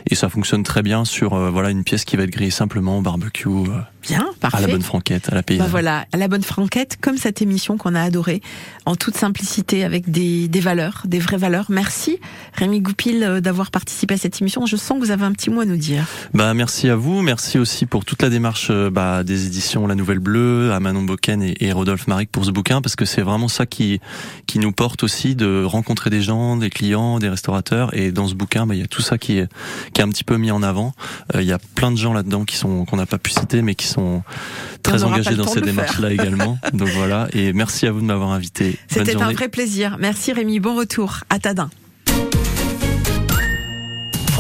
Et ça fonctionne très bien sur euh, voilà une pièce qui va être grillée simplement au barbecue, euh, Bien, parfait. à la bonne franquette, à la Bah paysanne. voilà, à la bonne franquette, comme cette émission qu'on a adorée, en toute simplicité, avec des, des valeurs, des vraies valeurs. Merci Rémi Goupil euh, d'avoir participé à cette émission. Je sens que vous avez un petit mot à nous dire. Bah merci à vous, merci aussi pour toute la démarche euh, bah, des éditions La Nouvelle Bleue, à Manon Boken et, et Rodolphe Maric pour ce bouquin parce que c'est vraiment ça qui qui nous porte aussi de rencontrer des gens, des clients, des restaurateurs et dans ce bouquin bah, il y a tout ça qui est qui est un petit peu mis en avant. Euh, Il y a plein de gens là-dedans qui sont qu'on n'a pas pu citer mais qui sont très engagés dans cette démarche-là également. Donc voilà et merci à vous de m'avoir invité. C'était un vrai plaisir. Merci Rémi, bon retour à Tadin.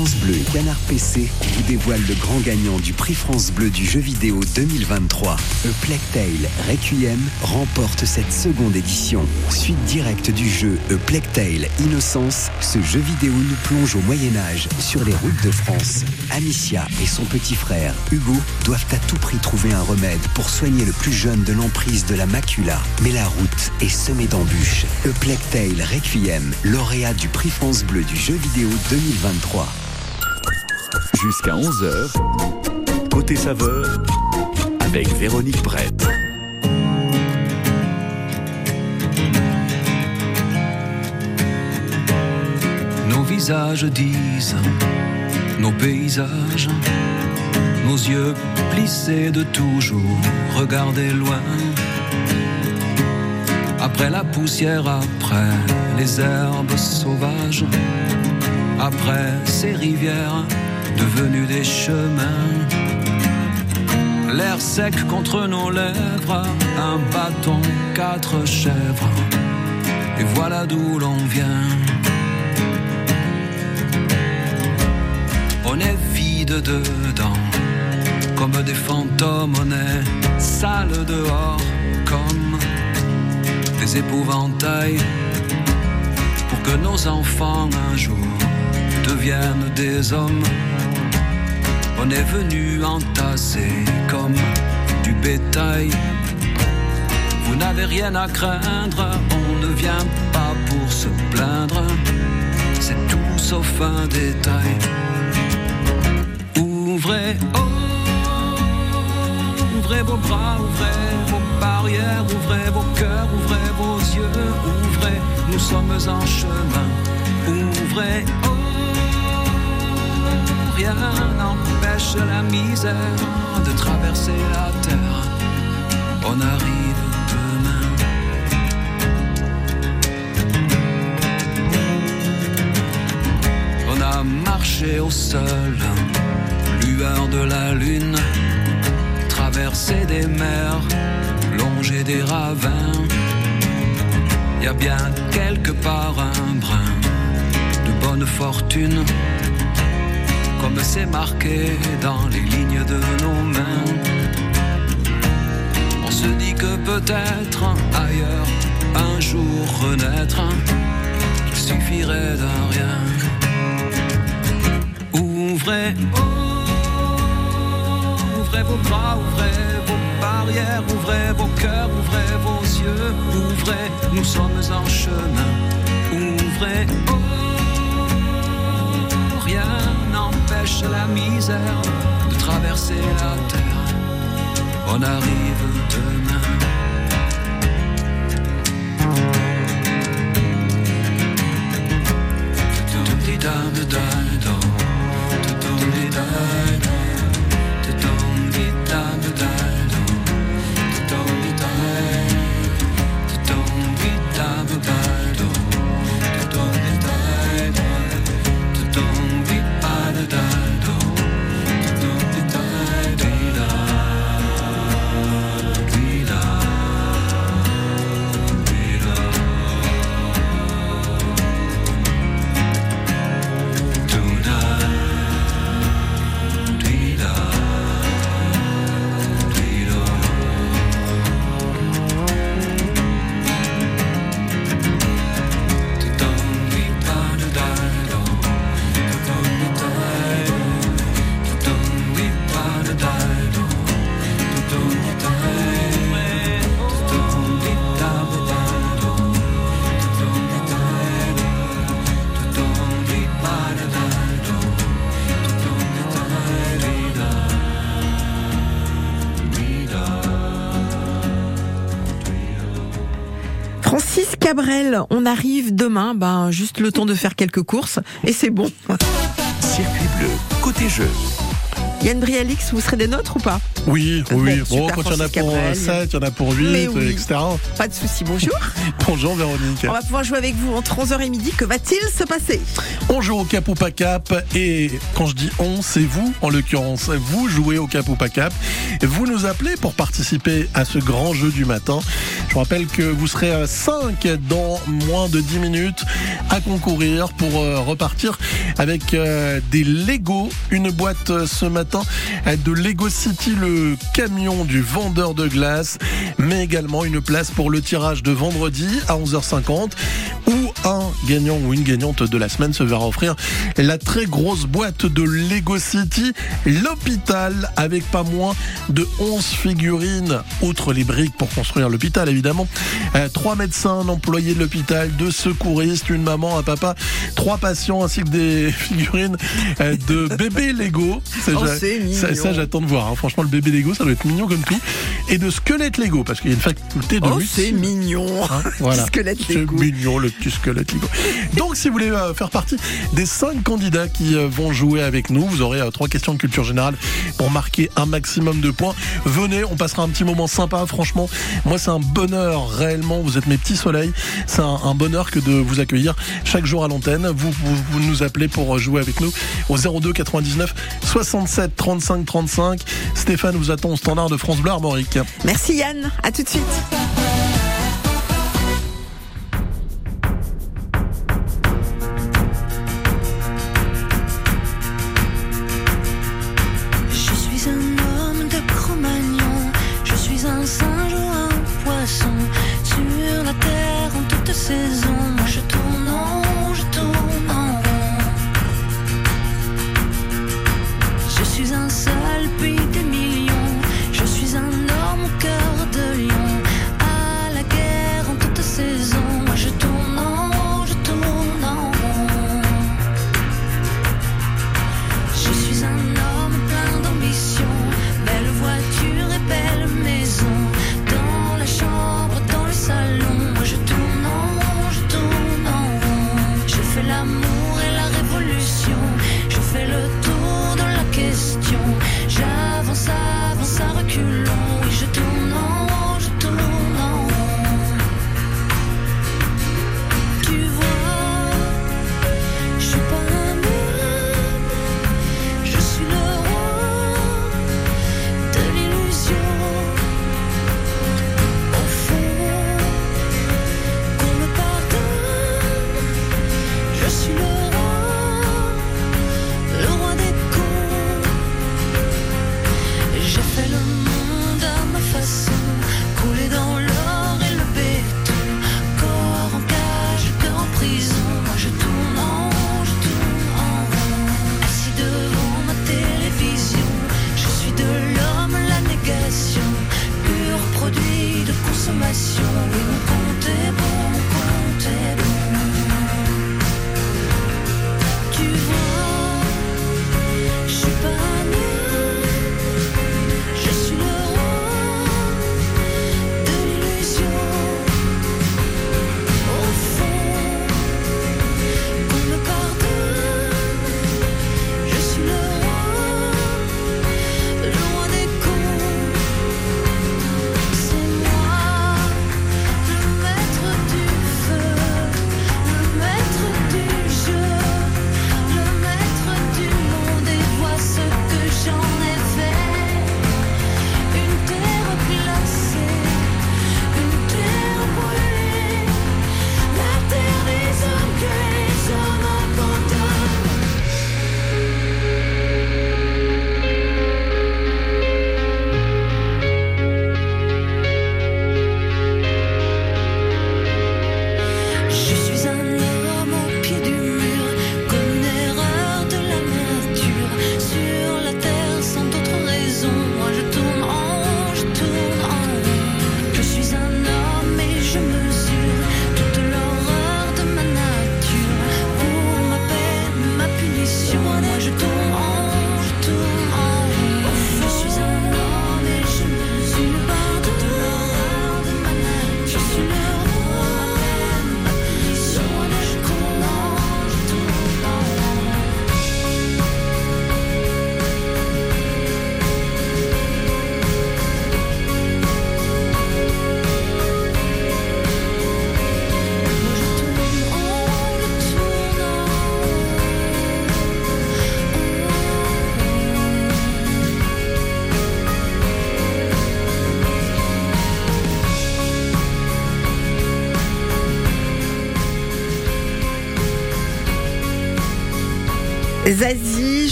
France Bleu et Canard PC vous dévoilent le grand gagnant du prix France Bleu du jeu vidéo 2023. A Plague Tale Requiem remporte cette seconde édition. Suite directe du jeu A Plague Tale Innocence, ce jeu vidéo nous plonge au Moyen-Âge sur les routes de France. Amicia et son petit frère, Hugo, doivent à tout prix trouver un remède pour soigner le plus jeune de l'emprise de la macula. Mais la route est semée d'embûches. A Plague Tale Requiem, lauréat du prix France Bleu du jeu vidéo 2023. Jusqu'à 11h, côté saveur, avec Véronique Brett. Nos visages disent, nos paysages, nos yeux plissés de toujours regarder loin. Après la poussière, après les herbes sauvages, après ces rivières devenues des chemins. L'air sec contre nos lèvres, un bâton, quatre chèvres, et voilà d'où l'on vient. On est vide dedans, comme des fantômes, on est sale dehors, comme des épouvantails, pour que nos enfants un jour deviennent des hommes. On est venu entasser comme du bétail. Vous n'avez rien à craindre, on ne vient pas pour se plaindre. C'est tout sauf un détail. Ouvrez, oh, ouvrez vos bras, ouvrez vos barrières, ouvrez vos cœurs, ouvrez vos yeux, ouvrez, nous sommes en chemin. Ouvrez, oh, rien n'empêche la misère de traverser la terre. On arrive demain. On a marché au sol, lueur de la lune, traversé des mers, longé des ravins. Y a bien quelque part un brin de bonne fortune, comme c'est marqué dans les lignes de nos mains. On se dit que peut-être ailleurs, un jour renaître, il suffirait d'un rien. Ouvrez, ouvrez vos bras, ouvrez vos barrières, ouvrez vos cœurs, ouvrez vos yeux, ouvrez, nous sommes en chemin. Ouvrez, oh, rien la misère de traverser la terre. On arrive demain. Francis Cabrel, on arrive demain, ben juste le temps de faire quelques courses et c'est bon. Circuit bleu, côté jeu. Yann Brialix, vous serez des nôtres ou pas? Oui, oui. Bon, quand il y en a pour Cabrel. 7, il y en a pour 8, Mais oui. etc. Pas de souci, bonjour. Bonjour Véronique. On va pouvoir jouer avec vous entre 11h et midi. Que va-t-il se passer? On joue au cap ou pas cap et quand je dis on, c'est vous en l'occurrence. Vous jouez au cap ou pas cap. Vous nous appelez pour participer à ce grand jeu du matin. Je vous rappelle que vous serez à 5 dans moins de 10 minutes à concourir pour euh, repartir avec euh, des Lego. Une boîte euh, ce matin euh, de Lego City, le camion du vendeur de glace, mais également une place pour le tirage de vendredi à 11h50 où un gagnant ou une gagnante de la semaine se verra offrir la très grosse boîte de Lego City, l'hôpital, avec pas moins de 11 figurines, outre les briques pour construire l'hôpital évidemment, Euh, trois médecins, un employé de l'hôpital, deux secouristes, une maman, un papa, trois patients ainsi que des figurines euh, de bébés Lego. Ça, Oh, c'est ça, ça, j'attends de voir. hein. Franchement, le bébé Lego, ça doit être mignon comme tout. Et de squelettes Lego, parce qu'il y a une faculté de Oh, c'est mignon. Hein, voilà. Squelette C'est Lego. mignon le petit squelette Donc si vous voulez euh, faire partie des cinq candidats qui euh, vont jouer avec nous, vous aurez euh, trois questions de culture générale pour marquer un maximum de points. Venez, on passera un petit moment sympa. Franchement, moi c'est un bonheur réellement. Vous êtes mes petits soleils. C'est un, bonheur que de vous accueillir chaque jour à l'antenne. Vous, vous, nous appelez pour jouer avec nous au 02 99 67 35 35. Stéphane vous attend au standard de France Bleu Armorique. Merci Yann, à tout de suite.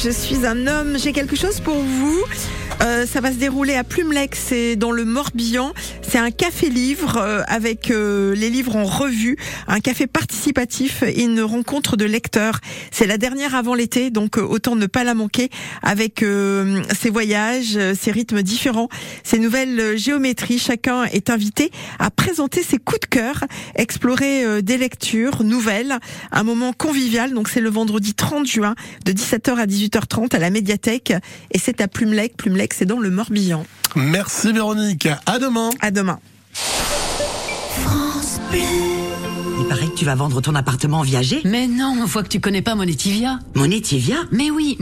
Je suis un homme, j'ai quelque chose pour vous. Euh, ça va se dérouler à Plumelec, c'est dans le Morbihan. C'est un café-livre euh, avec euh, les livres en revue, un café participatif et une rencontre de lecteurs. C'est la dernière avant l'été, donc euh, autant ne pas la manquer avec euh, ses voyages, euh, ses rythmes différents, ses nouvelles géométries. Chacun est invité à présenter ses coups de cœur, explorer euh, des lectures nouvelles, un moment convivial. Donc c'est le vendredi 30 juin de 17h à 18h30 à la médiathèque et c'est à Plumelec. Plumelec, c'est dans le Morbihan. Merci Véronique. À demain. À demain. Il paraît que tu vas vendre ton appartement viager. Mais non, on voit que tu connais pas Monetivia. Monetivia? Mais oui,